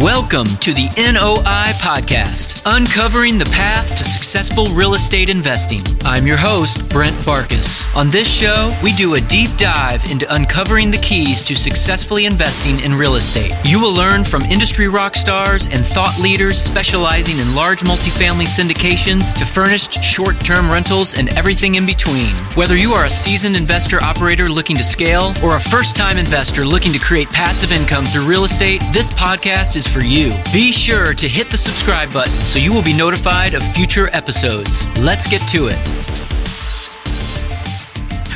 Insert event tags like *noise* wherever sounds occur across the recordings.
Welcome to the NOI Podcast, uncovering the path to successful real estate investing. I'm your host, Brent Farkas. On this show, we do a deep dive into uncovering the keys to successfully investing in real estate. You will learn from industry rock stars and thought leaders specializing in large multifamily syndications to furnished short term rentals and everything in between. Whether you are a seasoned investor operator looking to scale or a first time investor looking to create passive income through real estate, this podcast is for you. Be sure to hit the subscribe button so you will be notified of future episodes. Let's get to it.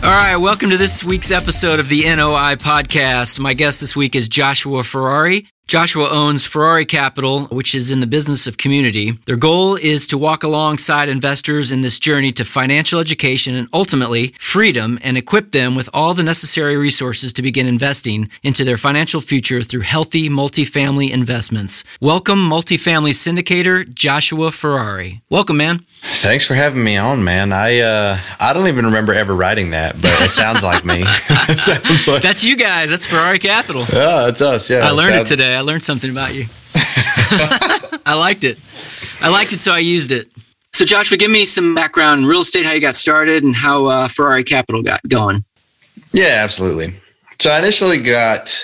All right, welcome to this week's episode of the NOI podcast. My guest this week is Joshua Ferrari. Joshua owns Ferrari Capital, which is in the business of community. Their goal is to walk alongside investors in this journey to financial education and ultimately freedom and equip them with all the necessary resources to begin investing into their financial future through healthy multifamily investments. Welcome, multifamily syndicator Joshua Ferrari. Welcome, man. Thanks for having me on, man. I uh, I don't even remember ever writing that, but it sounds like me. *laughs* sounds like- that's you guys. That's Ferrari Capital. Yeah, it's us. Yeah, I learned it, sounds- it today. I learned something about you. *laughs* I liked it. I liked it, so I used it. So, Joshua, give me some background in real estate, how you got started, and how uh, Ferrari Capital got going. Yeah, absolutely. So, I initially got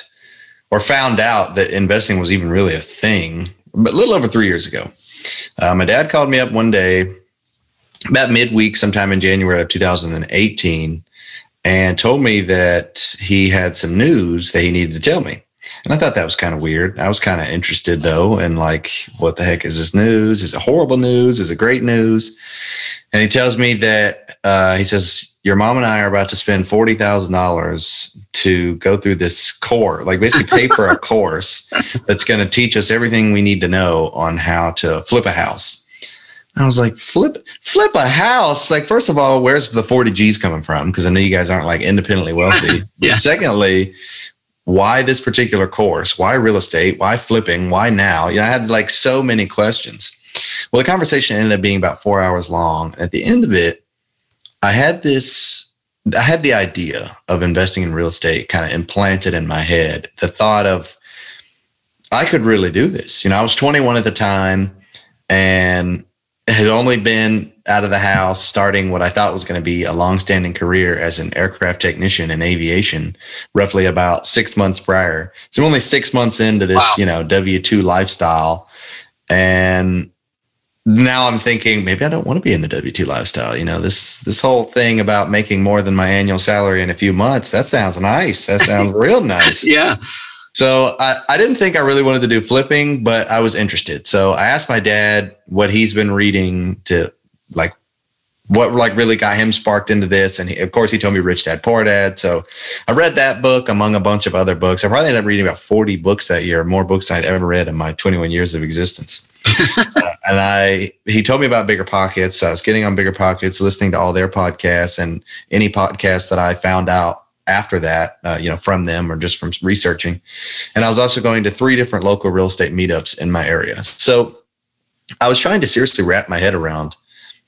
or found out that investing was even really a thing, but a little over three years ago. Uh, my dad called me up one day, about midweek, sometime in January of 2018, and told me that he had some news that he needed to tell me. And I thought that was kind of weird. I was kind of interested though, and like, what the heck is this news? Is it horrible news? Is it great news? And he tells me that uh, he says, Your mom and I are about to spend $40,000 to go through this course, like basically pay for a *laughs* course that's going to teach us everything we need to know on how to flip a house. I was like, flip, flip a house. Like, first of all, where's the 40 G's coming from? Because I know you guys aren't like independently wealthy. *laughs* yeah. Secondly, why this particular course? Why real estate? Why flipping? Why now? You know, I had like so many questions. Well, the conversation ended up being about four hours long. At the end of it, I had this, I had the idea of investing in real estate kind of implanted in my head. The thought of, I could really do this. You know, I was 21 at the time and had only been out of the house, starting what I thought was going to be a long-standing career as an aircraft technician in aviation, roughly about six months prior. So I'm only six months into this, wow. you know, W two lifestyle, and now I'm thinking maybe I don't want to be in the W two lifestyle. You know, this this whole thing about making more than my annual salary in a few months that sounds nice. That sounds *laughs* real nice. Yeah. So I, I didn't think I really wanted to do flipping, but I was interested. So I asked my dad what he's been reading to like what like really got him sparked into this. And he, of course, he told me Rich Dad Poor Dad. So I read that book among a bunch of other books. I probably ended up reading about 40 books that year, more books I'd ever read in my 21 years of existence. *laughs* uh, and I, he told me about Bigger Pockets. So I was getting on Bigger Pockets, listening to all their podcasts and any podcasts that I found out after that, uh, you know, from them or just from researching. And I was also going to three different local real estate meetups in my area. So I was trying to seriously wrap my head around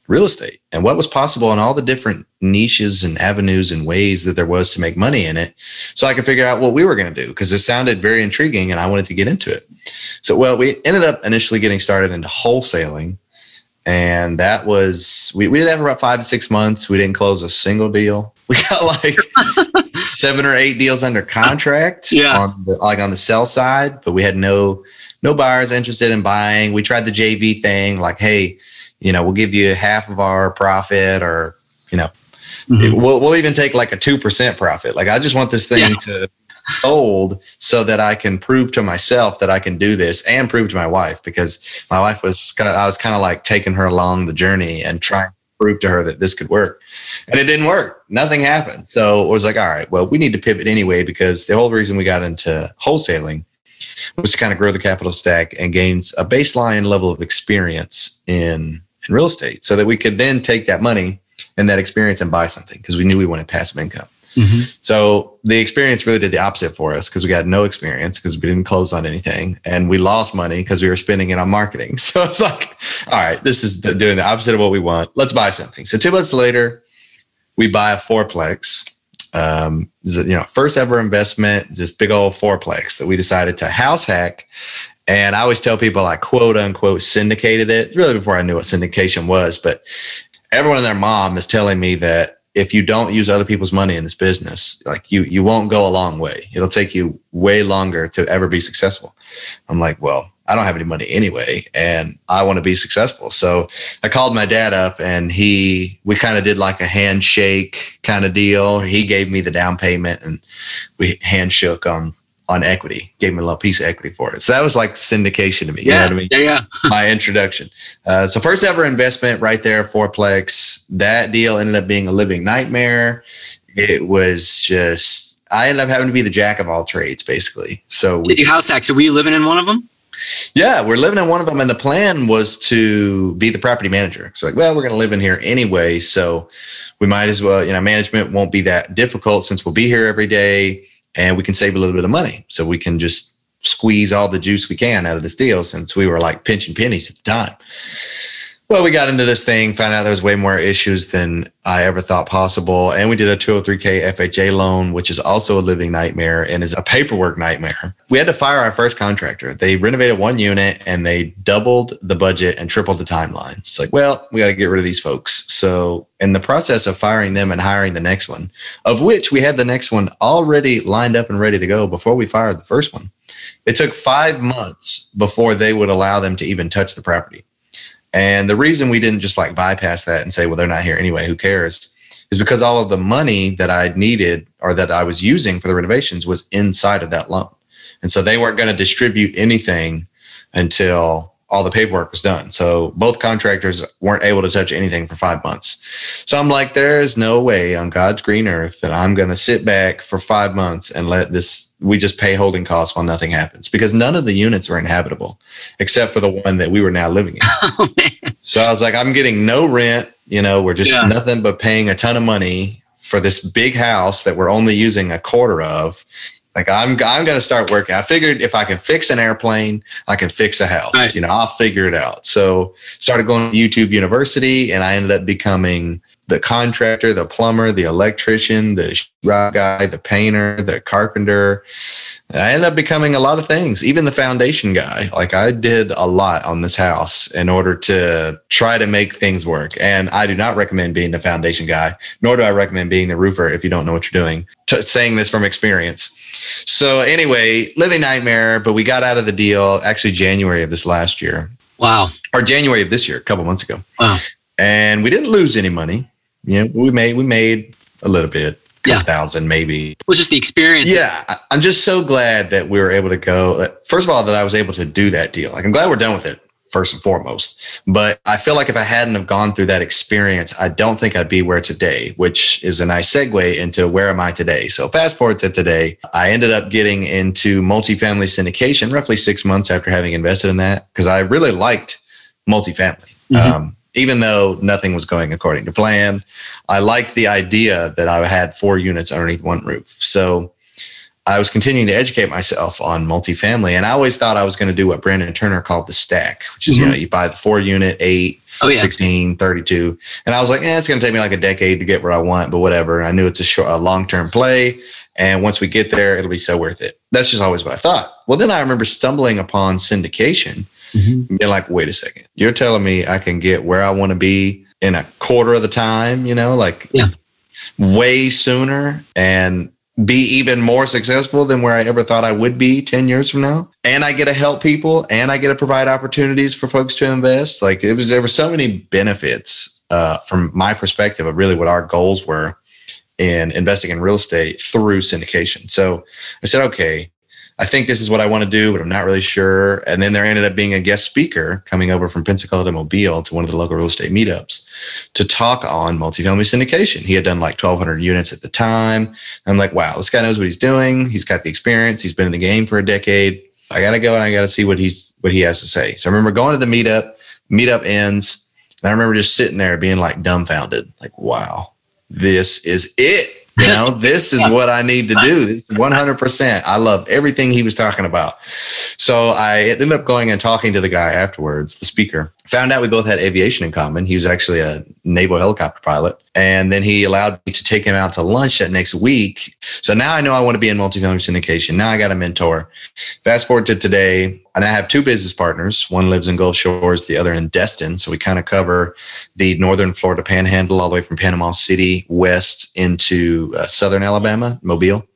real estate and what was possible in all the different niches and avenues and ways that there was to make money in it so i could figure out what we were going to do because it sounded very intriguing and i wanted to get into it so well we ended up initially getting started into wholesaling and that was we, we did that for about five to six months we didn't close a single deal *laughs* we got like *laughs* seven or eight deals under contract yeah. on the, like on the sell side but we had no no buyers interested in buying we tried the jv thing like hey you know, we'll give you half of our profit or, you know, mm-hmm. we'll, we'll even take like a 2% profit. Like, I just want this thing yeah. to sold so that I can prove to myself that I can do this and prove to my wife because my wife was kind of, I was kind of like taking her along the journey and trying to prove to her that this could work. And it didn't work. Nothing happened. So it was like, all right, well, we need to pivot anyway because the whole reason we got into wholesaling was to kind of grow the capital stack and gain a baseline level of experience in in real estate so that we could then take that money and that experience and buy something because we knew we wanted passive income. Mm-hmm. So the experience really did the opposite for us because we had no experience because we didn't close on anything and we lost money because we were spending it on marketing. *laughs* So it's like, all right, this is doing the opposite of what we want. Let's buy something. So two months later, we buy a fourplex. Um, you know, first ever investment, just big old fourplex that we decided to house hack And I always tell people I quote unquote syndicated it really before I knew what syndication was. But everyone and their mom is telling me that if you don't use other people's money in this business, like you, you won't go a long way. It'll take you way longer to ever be successful. I'm like, well, I don't have any money anyway, and I want to be successful. So I called my dad up, and he, we kind of did like a handshake kind of deal. He gave me the down payment, and we handshook on on equity, gave me a little piece of equity for it. So that was like syndication to me. Yeah, you know what I mean? Yeah, yeah. *laughs* My introduction. Uh, so first ever investment right there, fourplex. That deal ended up being a living nightmare. It was just I ended up having to be the jack of all trades, basically. So we, Did you house hack? So were you living in one of them? Yeah, we're living in one of them, and the plan was to be the property manager. So like, well, we're going to live in here anyway, so we might as well. You know, management won't be that difficult since we'll be here every day and we can save a little bit of money. So we can just squeeze all the juice we can out of this deal since we were like pinching pennies at the time. Well, we got into this thing, found out there was way more issues than I ever thought possible. And we did a 203K FHA loan, which is also a living nightmare and is a paperwork nightmare. We had to fire our first contractor. They renovated one unit and they doubled the budget and tripled the timeline. It's like, well, we got to get rid of these folks. So, in the process of firing them and hiring the next one, of which we had the next one already lined up and ready to go before we fired the first one, it took five months before they would allow them to even touch the property. And the reason we didn't just like bypass that and say, well, they're not here anyway, who cares? Is because all of the money that I needed or that I was using for the renovations was inside of that loan. And so they weren't going to distribute anything until all the paperwork was done. So both contractors weren't able to touch anything for five months. So I'm like, there is no way on God's green earth that I'm going to sit back for five months and let this, we just pay holding costs while nothing happens because none of the units are inhabitable except for the one that we were now living in. *laughs* Oh, so I was like, I'm getting no rent. You know, we're just yeah. nothing but paying a ton of money for this big house that we're only using a quarter of like I'm, I'm going to start working. I figured if I can fix an airplane, I can fix a house. Right. You know, I'll figure it out. So started going to YouTube University, and I ended up becoming the contractor, the plumber, the electrician, the rock guy, the painter, the carpenter. I ended up becoming a lot of things, even the foundation guy. Like I did a lot on this house in order to try to make things work. And I do not recommend being the foundation guy, nor do I recommend being the roofer if you don't know what you're doing. T- saying this from experience. So anyway, living nightmare, but we got out of the deal actually January of this last year. Wow. Or January of this year, a couple months ago. Wow. And we didn't lose any money. You know, we made we made a little bit, yeah. thousand maybe. It was just the experience. Yeah. I'm just so glad that we were able to go. First of all, that I was able to do that deal. Like I'm glad we're done with it first and foremost. But I feel like if I hadn't have gone through that experience, I don't think I'd be where today, which is a nice segue into where am I today. So fast forward to today, I ended up getting into multifamily syndication roughly six months after having invested in that because I really liked multifamily. Mm-hmm. Um, even though nothing was going according to plan, I liked the idea that I had four units underneath one roof. So I was continuing to educate myself on multifamily, and I always thought I was going to do what Brandon Turner called the stack, which is, mm-hmm. you know, you buy the four unit, eight, oh, yeah. 16, 32. And I was like, eh, it's going to take me like a decade to get where I want, but whatever. I knew it's a, short, a long term play. And once we get there, it'll be so worth it. That's just always what I thought. Well, then I remember stumbling upon syndication mm-hmm. and being like, wait a second, you're telling me I can get where I want to be in a quarter of the time, you know, like yeah. way sooner. And be even more successful than where I ever thought I would be 10 years from now. And I get to help people and I get to provide opportunities for folks to invest. Like it was, there were so many benefits uh, from my perspective of really what our goals were in investing in real estate through syndication. So I said, okay, I think this is what I want to do, but I'm not really sure. And then there ended up being a guest speaker coming over from Pensacola to Mobile to one of the local real estate meetups to talk on multifamily syndication. He had done like 1,200 units at the time. I'm like, wow, this guy knows what he's doing. He's got the experience. He's been in the game for a decade. I got to go and I got to see what he's what he has to say. So I remember going to the meetup. Meetup ends, and I remember just sitting there being like dumbfounded, like, wow, this is it you know, this is what I need to do. This 100%. I loved everything he was talking about. So I ended up going and talking to the guy afterwards, the speaker. Found out we both had aviation in common. He was actually a naval helicopter pilot. And then he allowed me to take him out to lunch that next week. So now I know I want to be in multifamily syndication. Now I got a mentor. Fast forward to today, and I have two business partners. One lives in Gulf Shores, the other in Destin. So we kind of cover the northern Florida panhandle all the way from Panama City west into uh, southern Alabama, Mobile.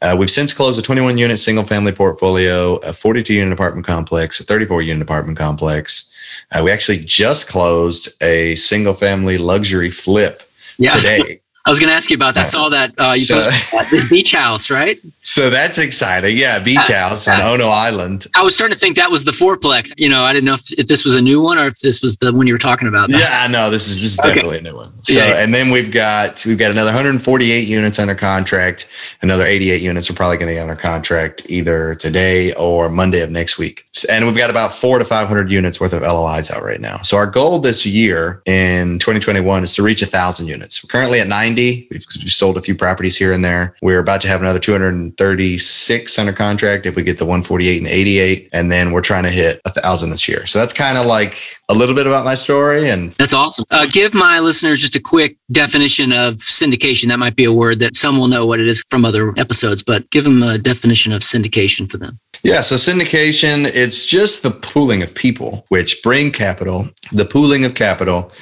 Uh, we've since closed a 21 unit single family portfolio, a 42 unit apartment complex, a 34 unit apartment complex. Uh, we actually just closed a single family luxury flip yeah. today. I was going to ask you about that. I saw that uh, you so, posted *laughs* this beach house, right? So that's exciting. Yeah, beach house on Ono Island. I was starting to think that was the fourplex. You know, I didn't know if, if this was a new one or if this was the one you were talking about. Yeah, no, this is this is okay. definitely a new one. So, yeah. and then we've got we've got another 148 units under contract. Another 88 units are probably going to get under contract either today or Monday of next week. And we've got about four to 500 units worth of LOIs out right now. So our goal this year in 2021 is to reach a thousand units. We're currently at 90 90. We've, sold a few properties here and there. We're about to have another 236 under contract if we get the 148 and the 88. And then we're trying to hit a thousand this year. So that's kind of like a little bit about my story. And that's awesome. Uh, give my listeners just a quick definition of syndication. That might be a word that some will know what it is from other episodes, but give them a definition of syndication for them. Yeah, so syndication, it's just the pooling of people which bring capital, the pooling of capital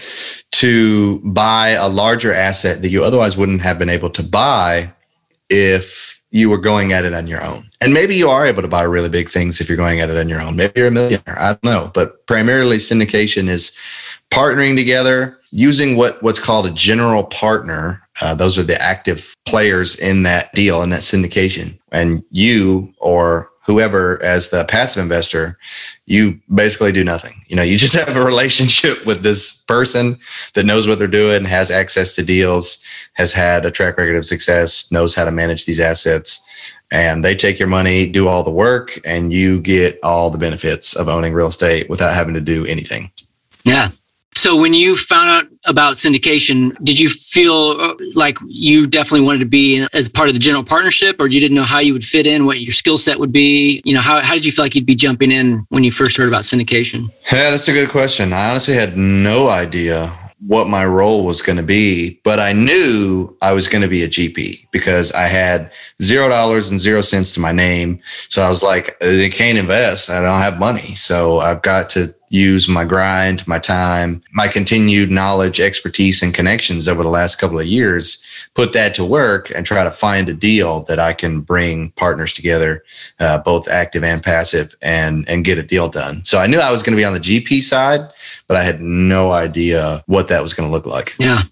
to buy a larger asset that you otherwise wouldn't have been able to buy if you were going at it on your own. And maybe you are able to buy really big things if you're going at it on your own. Maybe you're a millionaire. I don't know. But primarily syndication is partnering together using what what's called a general partner. Uh, those are the active players in that deal in that syndication. And you or whoever as the passive investor, you basically do nothing. You know, you just *laughs* have a relationship with this person that knows what they're doing, has access to deals, has had a track record of success, knows how to manage these assets. And they take your money, do all the work, and you get all the benefits of owning real estate without having to do anything. Yeah. So when you found out about syndication, did you feel uh, like you definitely wanted to be as part of the general partnership or you didn't know how you would fit in, what your skill set would be? You know, how, how did you feel like you'd be jumping in when you first heard about syndication? Yeah, that's a good question. I honestly had no idea what my role was going to be, but I knew I was going to be a GP because I had zero dollars and zero cents to my name. So I was like, they can't invest. I don't have money. So I've got to use my grind, my time, my continued knowledge, expertise, and connections over the last couple of years, put that to work and try to find a deal that I can bring partners together, uh, both active and passive, and and get a deal done. So I knew I was going to be on the GP side, but I had no idea what that was going to look like. Yeah.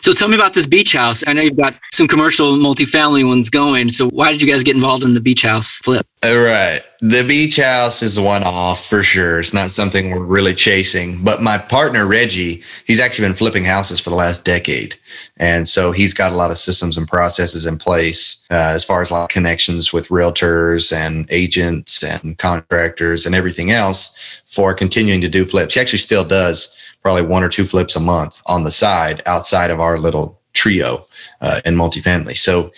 So tell me about this beach house. I know you've got some commercial multifamily ones going. So why did you guys get involved in the beach house flip? All right. The beach house is one off for sure. It's not something we're really chasing. But my partner, Reggie, he's actually been flipping houses for the last decade. And so he's got a lot of systems and processes in place uh, as far as like connections with realtors and agents and contractors and everything else for continuing to do flips. He actually still does probably one or two flips a month on the side outside of our little trio uh, in multifamily. So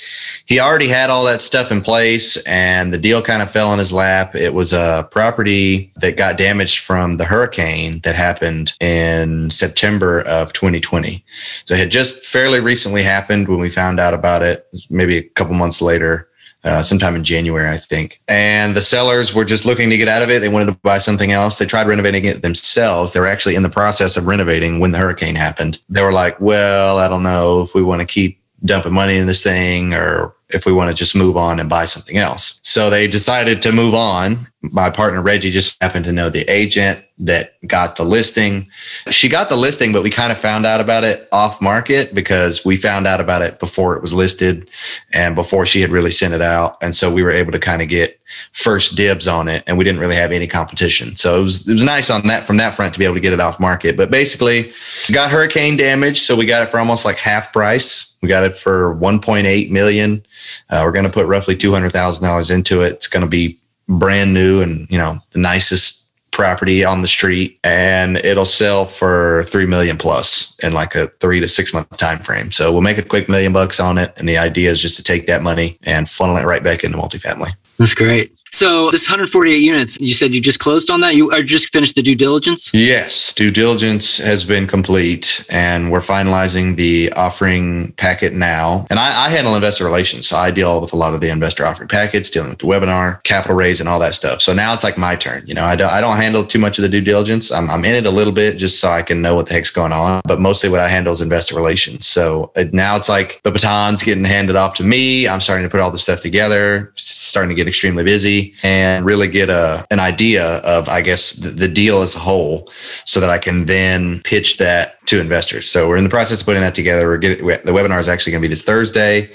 he already had all that stuff in place and the deal kind of fell in his lap. It was a property that got damaged from the hurricane that happened in September of 2020. So it had just fairly recently happened when we found out about it, maybe a couple months later uh, sometime in January, I think. And the sellers were just looking to get out of it. They wanted to buy something else. They tried renovating it themselves. They were actually in the process of renovating when the hurricane happened. They were like, well, I don't know if we want to keep dumping money in this thing or if we want to just move on and buy something else. So they decided to move on. My partner Reggie just happened to know the agent that got the listing. She got the listing, but we kind of found out about it off market because we found out about it before it was listed and before she had really sent it out. And so we were able to kind of get first dibs on it and we didn't really have any competition. So it was it was nice on that from that front to be able to get it off market. But basically got hurricane damage. So we got it for almost like half price. We got it for 1.8 million. Uh, we're going to put roughly $200,000 into it. It's going to be brand new and, you know, the nicest property on the street and it'll sell for 3 million plus in like a 3 to 6 month time frame. So we'll make a quick million bucks on it and the idea is just to take that money and funnel it right back into multifamily. That's great. So this 148 units, you said you just closed on that. You are just finished the due diligence. Yes, due diligence has been complete, and we're finalizing the offering packet now. And I, I handle investor relations, so I deal with a lot of the investor offering packets, dealing with the webinar, capital raise, and all that stuff. So now it's like my turn. You know, I don't I don't handle too much of the due diligence. I'm, I'm in it a little bit just so I can know what the heck's going on. But mostly what I handle is investor relations. So uh, now it's like the baton's getting handed off to me. I'm starting to put all this stuff together, starting to get extremely busy and really get a an idea of, I guess, the, the deal as a whole so that I can then pitch that to investors. So we're in the process of putting that together. We're getting the webinar is actually going to be this Thursday,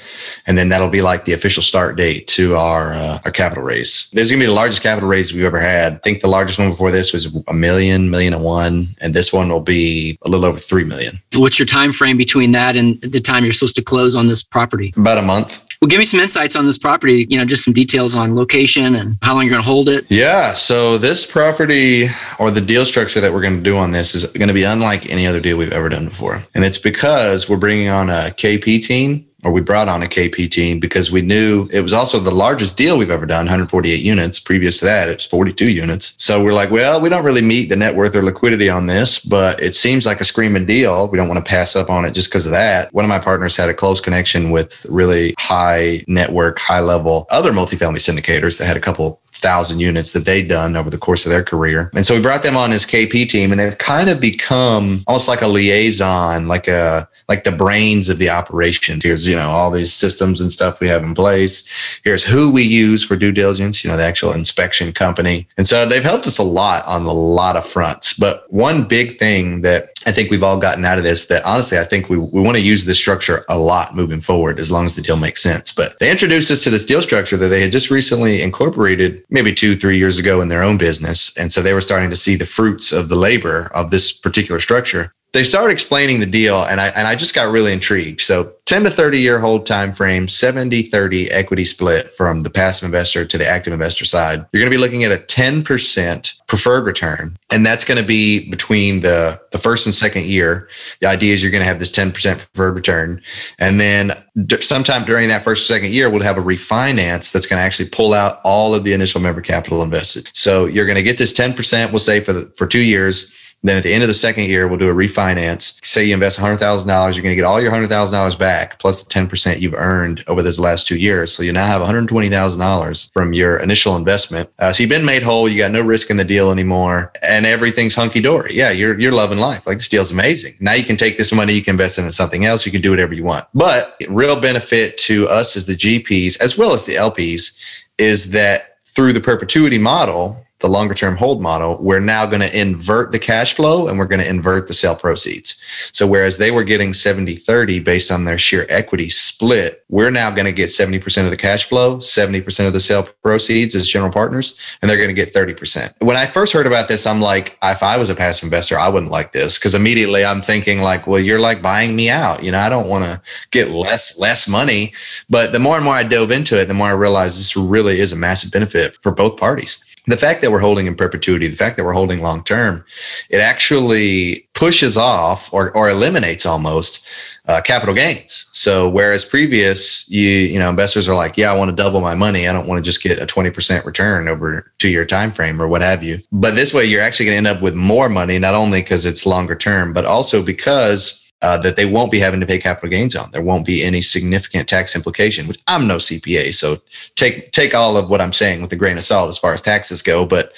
and then that'll be like the official start date to our uh, our capital raise. This is going to be the largest capital raise we've ever had. I think the largest one before this was a million, million and one, and this one will be a little over three million. What's your time frame between that and the time you're supposed to close on this property? About a month. Well, give me some insights on this property, you know, just some details on location and how long you're going to hold it. Yeah. So, this property or the deal structure that we're going to do on this is going to be unlike any other deal we've ever done before. And it's because we're bringing on a KP team or we brought on a KP team because we knew it was also the largest deal we've ever done 148 units. Previous to that, it's 42 units. So we're like, well, we don't really meet the net worth or liquidity on this, but it seems like a screaming deal. We don't want to pass up on it just because of that. One of my partners had a close connection with really high network, high level other multifamily syndicators that had a couple thousand units that they'd done over the course of their career. And so we brought them on as KP team and they've kind of become almost like a liaison, like a like the brains of the operation. Here's, you know, all these systems and stuff we have in place. Here's who we use for due diligence, you know, the actual inspection company. And so they've helped us a lot on a lot of fronts. But one big thing that I think we've all gotten out of this that honestly, I think we, we want to use this structure a lot moving forward as long as the deal makes sense. But they introduced us to this deal structure that they had just recently incorporated maybe two, three years ago in their own business. And so they were starting to see the fruits of the labor of this particular structure they started explaining the deal and I and I just got really intrigued. So 10 to 30 year hold time frame, 70 30 equity split from the passive investor to the active investor side. You're going to be looking at a 10% preferred return and that's going to be between the the first and second year. The idea is you're going to have this 10% preferred return and then sometime during that first or second year we'll have a refinance that's going to actually pull out all of the initial member capital invested. So you're going to get this 10% we'll say for the, for 2 years then at the end of the second year, we'll do a refinance. Say you invest $100,000, you're going to get all your $100,000 back plus the 10% you've earned over those last two years. So you now have $120,000 from your initial investment. Uh, so you've been made whole. You got no risk in the deal anymore and everything's hunky dory. Yeah, you're, you're loving life. Like this deal's amazing. Now you can take this money, you can invest it in something else. You can do whatever you want. But real benefit to us as the GPs, as well as the LPs, is that through the perpetuity model, the longer term hold model, we're now going to invert the cash flow and we're going to invert the sale proceeds. So whereas they were getting 70 30 based on their sheer equity split, we're now going to get 70% of the cash flow, 70% of the sale proceeds as general partners, and they're going to get 30%. When I first heard about this, I'm like, if I was a passive investor, I wouldn't like this because immediately I'm thinking like, well, you're like buying me out. You know, I don't want to get less, less money. But the more and more I dove into it, the more I realized this really is a massive benefit for both parties the fact that we're holding in perpetuity, the fact that we're holding long term, it actually pushes off or, or eliminates almost uh, capital gains. So whereas previous, you you know investors are like, yeah, I want to double my money. I don't want to just get a twenty percent return over two year time frame or what have you. But this way, you're actually going to end up with more money, not only because it's longer term, but also because uh, that they won't be having to pay capital gains on. There won't be any significant tax implication. Which I'm no CPA, so take take all of what I'm saying with a grain of salt as far as taxes go. But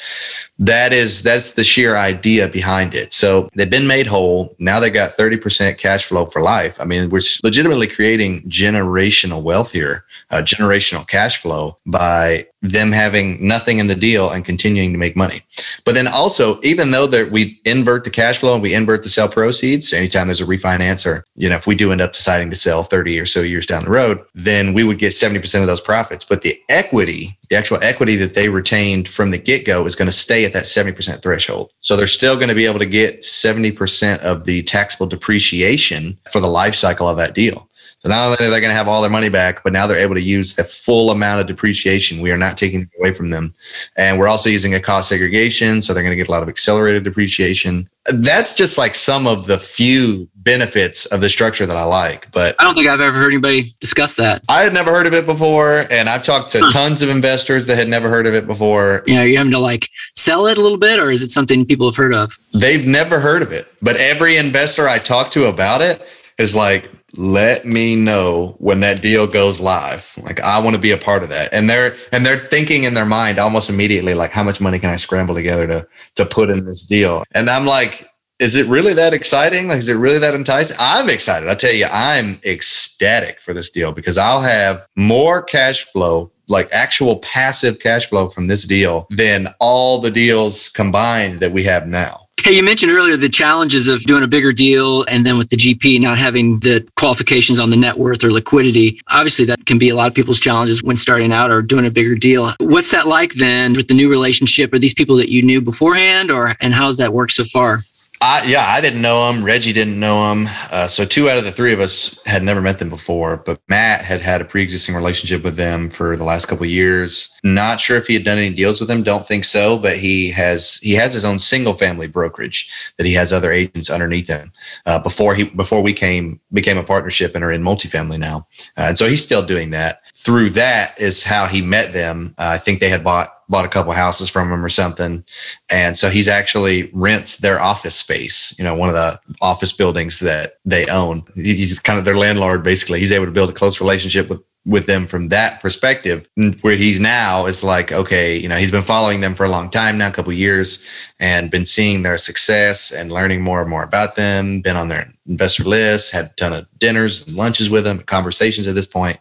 that is that's the sheer idea behind it. So they've been made whole. Now they got 30% cash flow for life. I mean, we're legitimately creating generational wealth here, uh, generational cash flow by them having nothing in the deal and continuing to make money. But then also, even though that we invert the cash flow and we invert the sale proceeds, anytime there's a refinance or, you know, if we do end up deciding to sell 30 or so years down the road, then we would get 70% of those profits. But the equity the actual equity that they retained from the get go is going to stay at that 70% threshold. So they're still going to be able to get 70% of the taxable depreciation for the life cycle of that deal. So not only are they going to have all their money back, but now they're able to use the full amount of depreciation. We are not taking it away from them. And we're also using a cost segregation. So they're going to get a lot of accelerated depreciation. That's just like some of the few benefits of the structure that I like. But I don't think I've ever heard anybody discuss that. I had never heard of it before. And I've talked to huh. tons of investors that had never heard of it before. You know, you having to like sell it a little bit, or is it something people have heard of? They've never heard of it. But every investor I talk to about it is like, let me know when that deal goes live. Like I want to be a part of that. And they're and they're thinking in their mind almost immediately like how much money can I scramble together to to put in this deal? And I'm like is it really that exciting? Like, is it really that enticing? I'm excited. I tell you, I'm ecstatic for this deal because I'll have more cash flow, like actual passive cash flow from this deal than all the deals combined that we have now. Hey, you mentioned earlier the challenges of doing a bigger deal and then with the GP not having the qualifications on the net worth or liquidity. Obviously, that can be a lot of people's challenges when starting out or doing a bigger deal. What's that like then with the new relationship? Are these people that you knew beforehand or and how's that worked so far? I, yeah, I didn't know him. Reggie didn't know him. Uh, so two out of the three of us had never met them before. But Matt had had a pre-existing relationship with them for the last couple years. Not sure if he had done any deals with them. Don't think so. But he has he has his own single family brokerage that he has other agents underneath him. Uh, before he before we came became a partnership and are in multifamily now. Uh, and so he's still doing that. Through that is how he met them. Uh, I think they had bought bought a couple houses from him or something. And so he's actually rents their office space, you know, one of the office buildings that they own. He's kind of their landlord, basically. He's able to build a close relationship with with them from that perspective where he's now is like okay you know he's been following them for a long time now a couple years and been seeing their success and learning more and more about them been on their investor list had a ton of dinners and lunches with them conversations at this point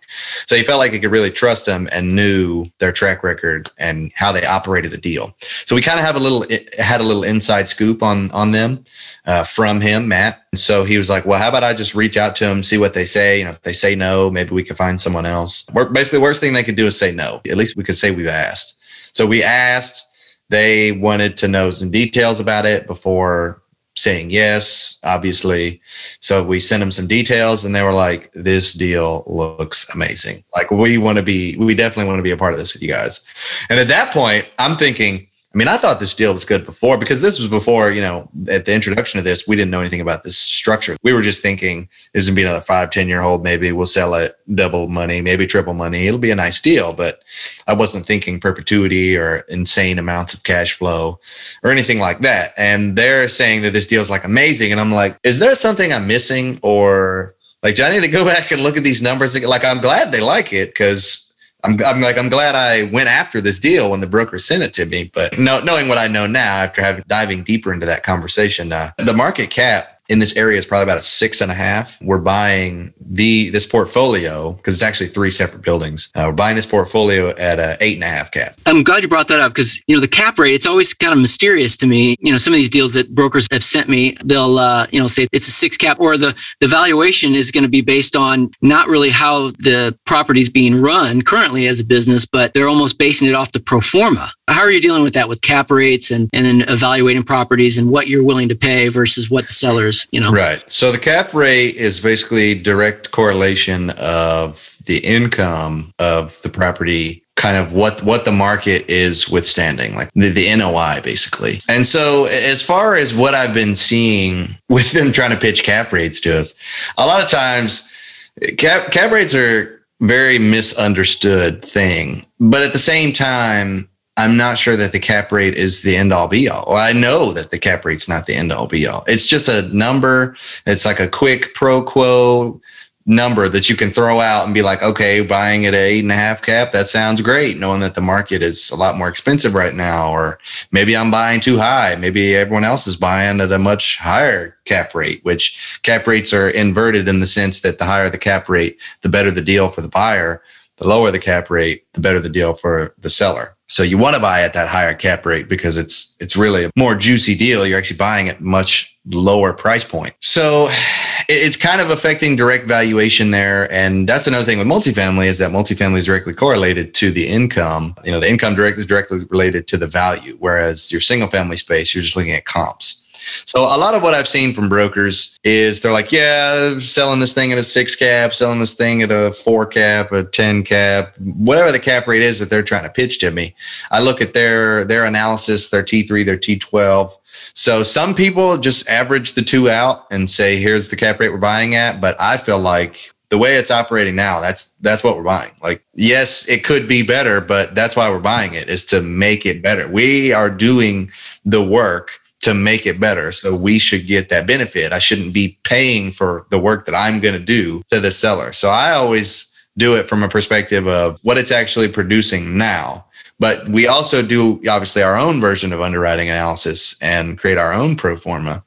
so he felt like he could really trust them and knew their track record and how they operated a deal so we kind of have a little had a little inside scoop on on them uh, from him, Matt. And so he was like, well, how about I just reach out to them, see what they say? You know, if they say no, maybe we could find someone else. Basically, the worst thing they could do is say no. At least we could say we've asked. So we asked. They wanted to know some details about it before saying yes, obviously. So we sent them some details and they were like, this deal looks amazing. Like, we want to be, we definitely want to be a part of this with you guys. And at that point, I'm thinking, I mean, I thought this deal was good before because this was before, you know, at the introduction of this, we didn't know anything about this structure. We were just thinking this going to be another five, 10 year hold. Maybe we'll sell it double money, maybe triple money. It'll be a nice deal. But I wasn't thinking perpetuity or insane amounts of cash flow or anything like that. And they're saying that this deal is like amazing. And I'm like, is there something I'm missing or like, do I need to go *laughs* back and look at these numbers? Like, I'm glad they like it because I'm, I'm like I'm glad I went after this deal when the broker sent it to me. But no, knowing what I know now, after having diving deeper into that conversation, uh, the market cap in this area is probably about a six and a half. We're buying the this portfolio because it's actually three separate buildings. Uh, we're buying this portfolio at a eight and a half cap. I'm glad you brought that up because you know the cap rate. It's always kind of mysterious to me. You know, some of these deals that brokers have sent me, they'll uh, you know say it's a six cap, or the the valuation is going to be based on not really how the property is being run currently as a business, but they're almost basing it off the pro forma. How are you dealing with that with cap rates and and then evaluating properties and what you're willing to pay versus what the sellers, you know? Right. So the cap rate is basically direct correlation of the income of the property kind of what what the market is withstanding like the, the NOI basically. And so as far as what I've been seeing *laughs* with them trying to pitch cap rates to us, a lot of times cap cap rates are very misunderstood thing. But at the same time, I'm not sure that the cap rate is the end all be all. Well, I know that the cap rate's not the end all be all. It's just a number. It's like a quick pro quo number that you can throw out and be like, okay, buying at eight and a half cap, that sounds great, knowing that the market is a lot more expensive right now. Or maybe I'm buying too high. Maybe everyone else is buying at a much higher cap rate, which cap rates are inverted in the sense that the higher the cap rate, the better the deal for the buyer. The lower the cap rate, the better the deal for the seller. So you want to buy at that higher cap rate because it's it's really a more juicy deal. You're actually buying at much lower price point. So it's kind of affecting direct valuation there. And that's another thing with multifamily is that multifamily is directly correlated to the income. You know, the income direct is directly related to the value, whereas your single family space, you're just looking at comps. So a lot of what I've seen from brokers is they're like, yeah, selling this thing at a six cap, selling this thing at a four cap, a 10 cap, whatever the cap rate is that they're trying to pitch to me. I look at their their analysis, their T3, their T12. So some people just average the two out and say, here's the cap rate we're buying at. But I feel like the way it's operating now, that's that's what we're buying. Like, yes, it could be better, but that's why we're buying it is to make it better. We are doing the work to make it better. So we should get that benefit. I shouldn't be paying for the work that I'm going to do to the seller. So I always do it from a perspective of what it's actually producing now. But we also do obviously our own version of underwriting analysis and create our own pro forma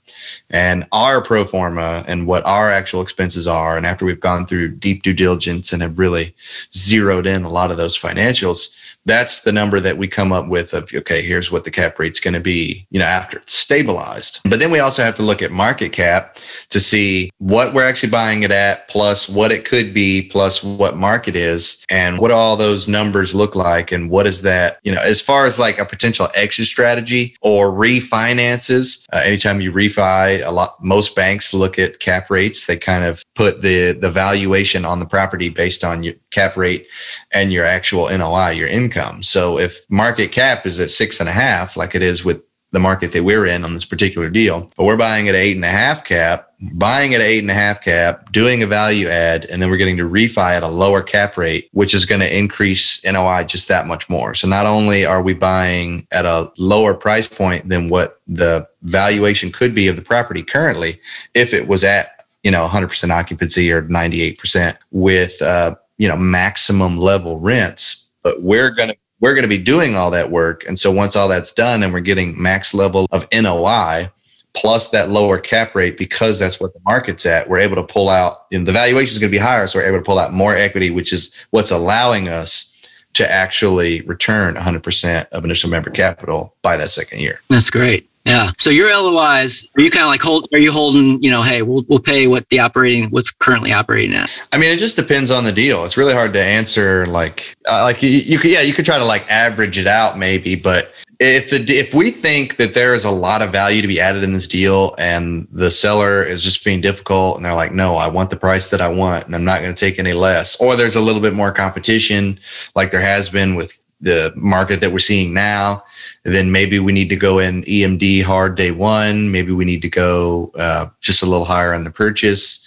and our pro forma and what our actual expenses are. And after we've gone through deep due diligence and have really zeroed in a lot of those financials, that's the number that we come up with of okay here's what the cap rate's going to be you know after it's stabilized. But then we also have to look at market cap to see what we're actually buying it at plus what it could be plus what market is and what all those numbers look like and what is that you know as far as like a potential exit strategy or refinances uh, anytime you refi a lot most banks look at cap rates. They kind of put the the valuation on the property based on your cap rate and your actual NOI your income income. So if market cap is at six and a half, like it is with the market that we're in on this particular deal, but we're buying at eight and a half cap, buying at eight and a half cap, doing a value add, and then we're getting to refi at a lower cap rate, which is going to increase NOI just that much more. So not only are we buying at a lower price point than what the valuation could be of the property currently, if it was at you know 100% occupancy or 98% with uh, you know maximum level rents but we're going to we're going to be doing all that work. And so once all that's done and we're getting max level of NOI plus that lower cap rate because that's what the market's at we're able to pull out you know, the valuation is going to be higher. So we're able to pull out more equity which is what's allowing us to actually return 100% of initial member capital by that second year. That's great yeah. So your LOIs, are you kind of like hold? Are you holding? You know, hey, we'll we'll pay what the operating, what's currently operating at. I mean, it just depends on the deal. It's really hard to answer. Like, uh, like you, you could, yeah, you could try to like average it out maybe, but if the if we think that there is a lot of value to be added in this deal and the seller is just being difficult and they're like no i want the price that i want and i'm not going to take any less or there's a little bit more competition like there has been with the market that we're seeing now then maybe we need to go in EMD hard day one. Maybe we need to go uh, just a little higher on the purchase.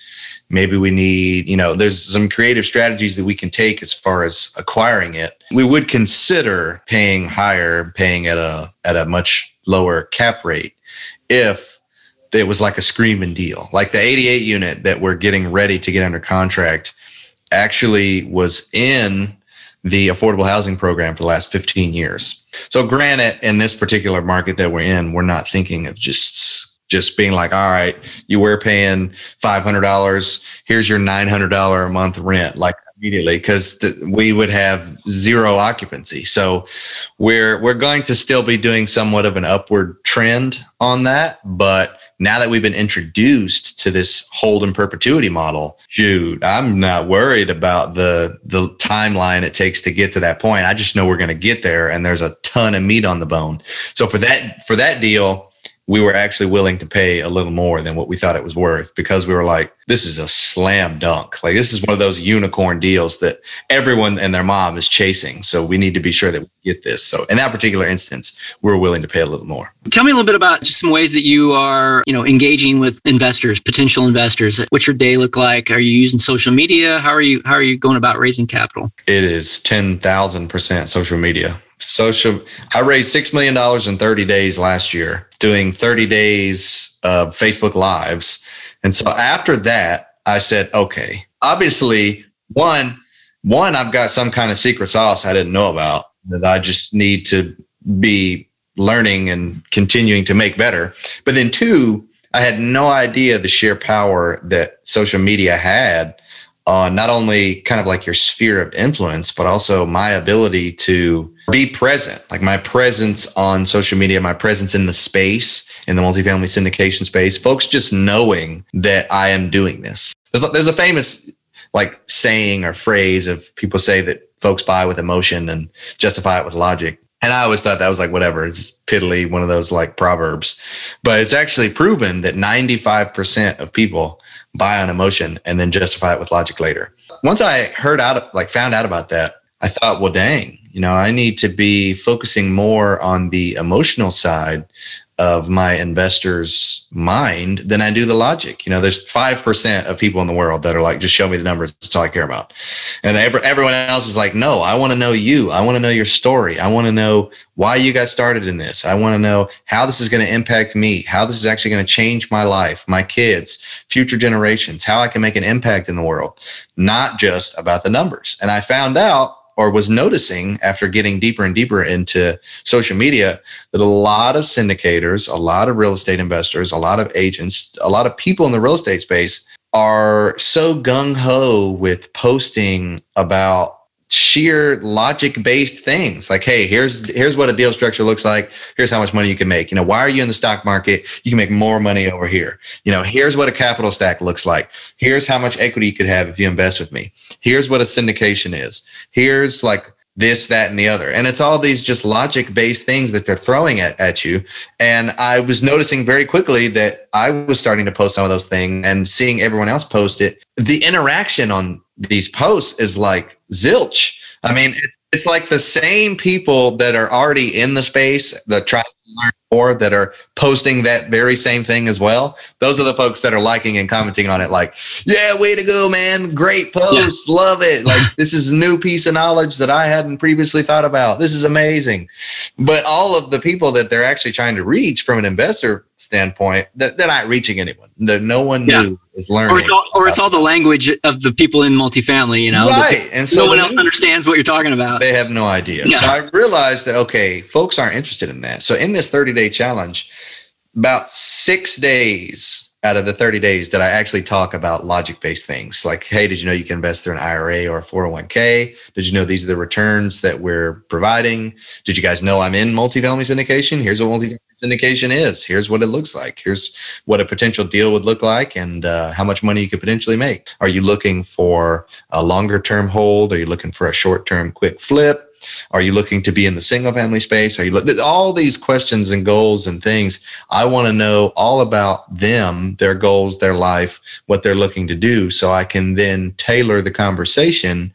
Maybe we need, you know, there's some creative strategies that we can take as far as acquiring it. We would consider paying higher, paying at a at a much lower cap rate if it was like a screaming deal. Like the 88 unit that we're getting ready to get under contract actually was in the affordable housing program for the last 15 years. So granted, in this particular market that we're in, we're not thinking of just just being like, all right, you were paying $500. Here's your $900 a month rent, like immediately, because th- we would have zero occupancy. So we're, we're going to still be doing somewhat of an upward trend on that. But now that we've been introduced to this hold in perpetuity model, shoot, I'm not worried about the the timeline it takes to get to that point. I just know we're going to get there, and there's a ton of meat on the bone. So for that for that deal, we were actually willing to pay a little more than what we thought it was worth because we were like, this is a slam dunk. Like this is one of those unicorn deals that everyone and their mom is chasing. So we need to be sure that we get this. So in that particular instance, we're willing to pay a little more. Tell me a little bit about just some ways that you are, you know, engaging with investors, potential investors. What's your day look like? Are you using social media? How are you how are you going about raising capital? It is 10,000% social media social i raised six million dollars in 30 days last year doing 30 days of facebook lives. And so after that i said okay obviously one one i've got some kind of secret sauce i didn't know about that i just need to be learning and continuing to make better. But then two i had no idea the sheer power that social media had on not only kind of like your sphere of influence, but also my ability to be present, like my presence on social media, my presence in the space, in the multifamily syndication space, folks just knowing that I am doing this. There's, there's a famous like saying or phrase of people say that folks buy with emotion and justify it with logic. And I always thought that was like whatever, just piddly, one of those like proverbs. But it's actually proven that 95% of people buy on emotion and then justify it with logic later. Once I heard out, like found out about that, I thought, well, dang, you know, I need to be focusing more on the emotional side of my investor's mind than I do the logic. You know, there's 5% of people in the world that are like, just show me the numbers. That's all I care about. And every, everyone else is like, no, I want to know you. I want to know your story. I want to know why you got started in this. I want to know how this is going to impact me, how this is actually going to change my life, my kids, future generations, how I can make an impact in the world, not just about the numbers. And I found out or was noticing after getting deeper and deeper into social media that a lot of syndicators, a lot of real estate investors, a lot of agents, a lot of people in the real estate space are so gung ho with posting about sheer logic based things. Like hey here's here's what a deal structure looks like. Here's how much money you can make. You know why are you in the stock market? You can make more money over here. You know here's what a capital stack looks like. Here's how much equity you could have if you invest with me. Here's what a syndication is. Here's like this that and the other. And it's all these just logic based things that they're throwing at, at you. And i was noticing very quickly that i was starting to post some of those things and seeing everyone else post it. The interaction on these posts is like zilch. I mean, it's, it's like the same people that are already in the space that try to learn more that are posting that very same thing as well. Those are the folks that are liking and commenting on it, like, yeah, way to go, man. Great post. Yeah. Love it. Like, *laughs* this is a new piece of knowledge that I hadn't previously thought about. This is amazing. But all of the people that they're actually trying to reach from an investor standpoint, they're, they're not reaching anyone. They're, no one yeah. new is learning. Or it's all, or it's all the language of the people in multifamily, you know? Right. and so no one else new, understands what you're talking about. They have no idea. Yeah. So I realized that, okay, folks aren't interested in that. So in this 30 day challenge, about six days out of the 30 days did I actually talk about logic based things like, hey, did you know you can invest through an IRA or a 401k? Did you know these are the returns that we're providing? Did you guys know I'm in multifamily syndication? Here's what multifamily syndication is. Here's what it looks like. Here's what a potential deal would look like and uh, how much money you could potentially make. Are you looking for a longer term hold? Are you looking for a short term quick flip? Are you looking to be in the single family space? Are you look, all these questions and goals and things? I want to know all about them, their goals, their life, what they're looking to do, so I can then tailor the conversation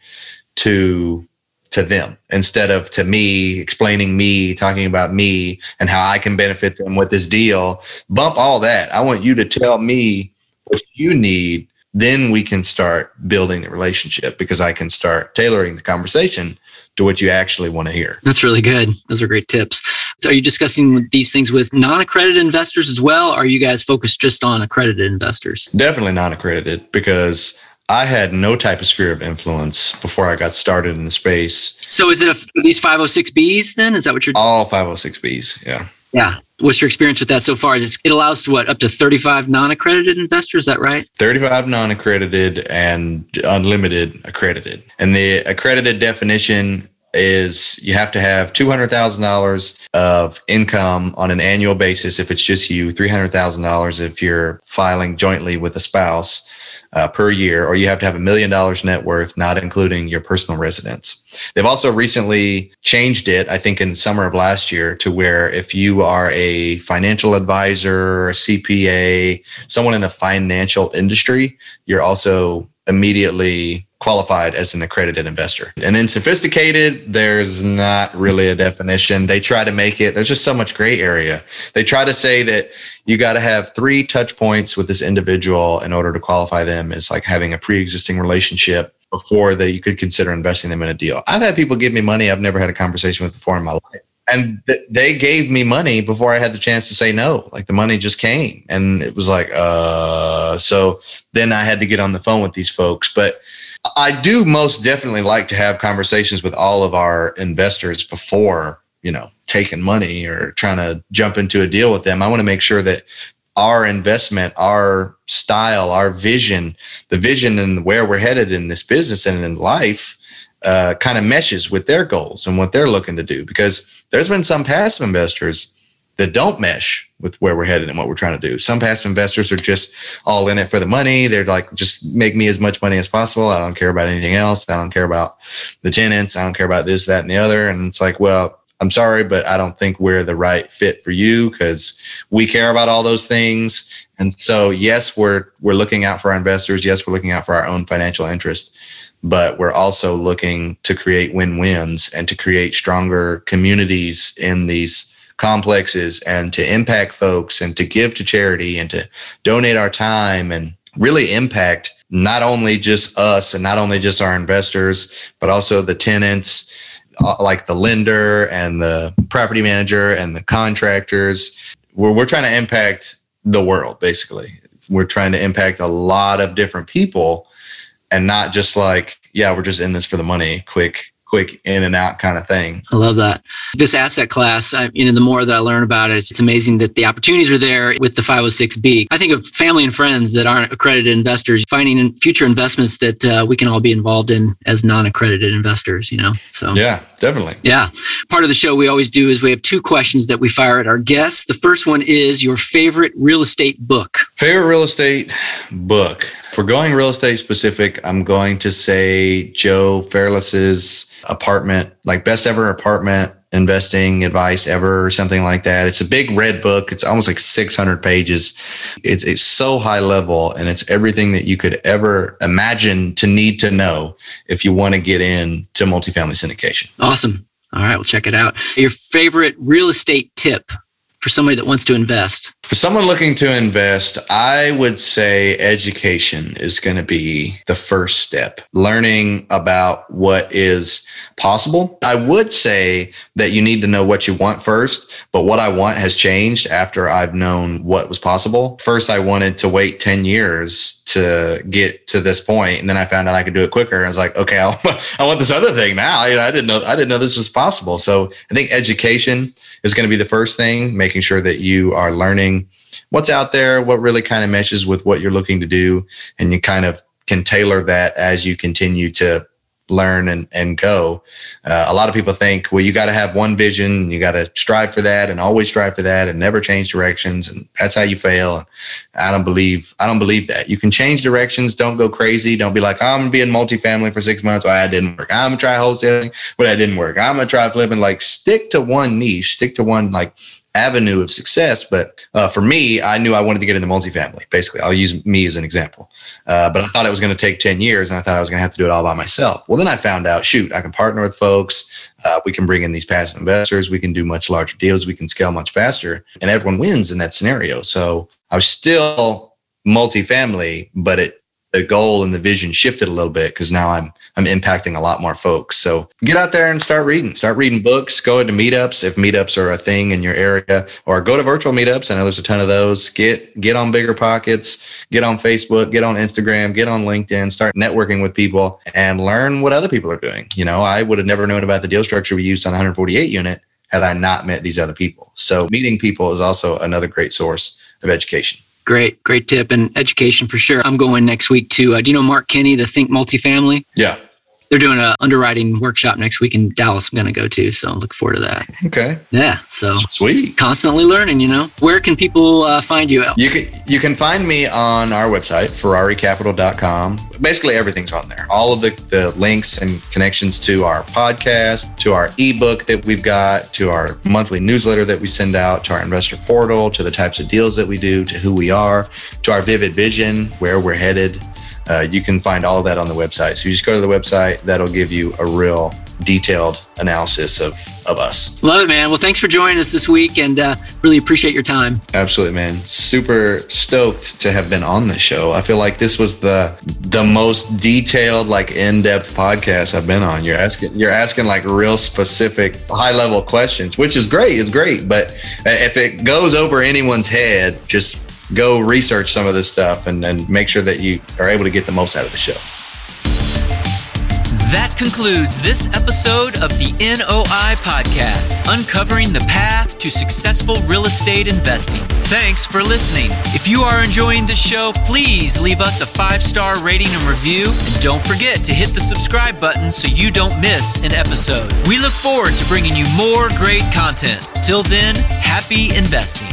to to them instead of to me explaining me talking about me and how i can benefit them with this deal bump all that i want you to tell me what you need then we can start building the relationship because i can start tailoring the conversation to what you actually want to hear. That's really good. Those are great tips. Are you discussing these things with non accredited investors as well? Or are you guys focused just on accredited investors? Definitely non accredited because I had no type of sphere of influence before I got started in the space. So is it a, these 506Bs then? Is that what you're All 506Bs, yeah. Yeah. What's your experience with that so far? It allows what up to 35 non-accredited investors, is that right? 35 non-accredited and unlimited accredited. And the accredited definition is you have to have $200,000 of income on an annual basis if it's just you, $300,000 if you're filing jointly with a spouse uh, per year, or you have to have a million dollars net worth, not including your personal residence. They've also recently changed it, I think in summer of last year, to where if you are a financial advisor, a CPA, someone in the financial industry, you're also immediately qualified as an accredited investor. And then sophisticated, there's not really a definition. They try to make it, there's just so much gray area. They try to say that you got to have three touch points with this individual in order to qualify them as like having a pre-existing relationship before that you could consider investing them in a deal. I've had people give me money I've never had a conversation with before in my life. And th- they gave me money before I had the chance to say no. Like the money just came and it was like, uh, so then I had to get on the phone with these folks. But I do most definitely like to have conversations with all of our investors before, you know, taking money or trying to jump into a deal with them. I want to make sure that our investment, our style, our vision, the vision and where we're headed in this business and in life uh, kind of meshes with their goals and what they're looking to do. Because there's been some passive investors that don't mesh with where we're headed and what we're trying to do. Some passive investors are just all in it for the money. They're like, just make me as much money as possible. I don't care about anything else. I don't care about the tenants. I don't care about this, that, and the other. And it's like, well, I'm sorry, but I don't think we're the right fit for you because we care about all those things. And so, yes, we're we're looking out for our investors. Yes, we're looking out for our own financial interest, but we're also looking to create win-wins and to create stronger communities in these complexes and to impact folks and to give to charity and to donate our time and really impact not only just us and not only just our investors, but also the tenants, Uh, like the lender and the property manager and the contractors. We're, we're trying to impact the world, basically. We're trying to impact a lot of different people and not just like, yeah, we're just in this for the money, quick quick in and out kind of thing. I love that. This asset class, I, you know, the more that I learn about it, it's amazing that the opportunities are there with the 506B. I think of family and friends that aren't accredited investors, finding future investments that uh, we can all be involved in as non-accredited investors, you know? So, yeah, definitely. Yeah. Part of the show we always do is we have two questions that we fire at our guests. The first one is your favorite real estate book. Favorite real estate book. For going real estate specific, I'm going to say Joe Fairless's apartment, like best ever apartment investing advice ever or something like that. It's a big red book. It's almost like 600 pages. It's, it's so high level and it's everything that you could ever imagine to need to know if you want to get in to multifamily syndication. Awesome. All right, we'll check it out. Your favorite real estate tip for somebody that wants to invest? For someone looking to invest, I would say education is going to be the first step. Learning about what is possible. I would say that you need to know what you want first, but what I want has changed after I've known what was possible. First, I wanted to wait 10 years to get to this point, and then I found out I could do it quicker. I was like, okay, I want *laughs* this other thing now. I didn't know I didn't know this was possible. So I think education is going to be the first thing, making sure that you are learning what's out there, what really kind of meshes with what you're looking to do, and you kind of can tailor that as you continue to learn and, and go. Uh, a lot of people think, well, you got to have one vision, you got to strive for that and always strive for that and never change directions. And that's how you fail. I don't believe, I don't believe that you can change directions. Don't go crazy. Don't be like, I'm gonna be in multifamily for six months. Well, that didn't work. I'm gonna try wholesaling, but that didn't work. I'm gonna try flipping. Like stick to one niche, stick to one like avenue of success. But uh, for me, I knew I wanted to get into multifamily. Basically, I'll use me as an example. Uh, but I thought it was going to take 10 years and I thought I was going to have to do it all by myself. Well, then I found out, shoot, I can partner with folks. Uh, we can bring in these passive investors. We can do much larger deals. We can scale much faster and everyone wins in that scenario. So I was still multifamily, but it the goal and the vision shifted a little bit because now I'm I'm impacting a lot more folks. So get out there and start reading. Start reading books. Go to meetups if meetups are a thing in your area, or go to virtual meetups. I know there's a ton of those. Get get on BiggerPockets. Get on Facebook. Get on Instagram. Get on LinkedIn. Start networking with people and learn what other people are doing. You know, I would have never known about the deal structure we used on the 148 unit had I not met these other people. So meeting people is also another great source of education. Great, great tip and education for sure. I'm going next week to, uh, do you know Mark Kenney, the Think Multifamily? Yeah they're doing an underwriting workshop next week in Dallas. I'm going to go to, so I'm looking forward to that. Okay. Yeah. So sweet. Constantly learning. You know, where can people uh, find you? You can you can find me on our website ferraricapital.com. Basically, everything's on there. All of the the links and connections to our podcast, to our ebook that we've got, to our monthly newsletter that we send out, to our investor portal, to the types of deals that we do, to who we are, to our vivid vision, where we're headed uh, you can find all of that on the website. So you just go to the website, that'll give you a real detailed analysis of, of us. Love it, man. Well, thanks for joining us this week and uh, really appreciate your time. Absolutely, man. Super stoked to have been on the show. I feel like this was the the most detailed, like in-depth podcast I've been on. You're asking you're asking like real specific, high-level questions, which is great, is great. But if it goes over anyone's head, just go research some of this stuff and, and make sure that you are able to get the most out of the show. That concludes this episode of the NOI Podcast, uncovering the path to successful real estate investing. Thanks for listening. If you are enjoying the show, please leave us a five star rating and review. And don't forget to hit the subscribe button so you don't miss an episode. We look forward to bringing you more great content. Till then, happy investing.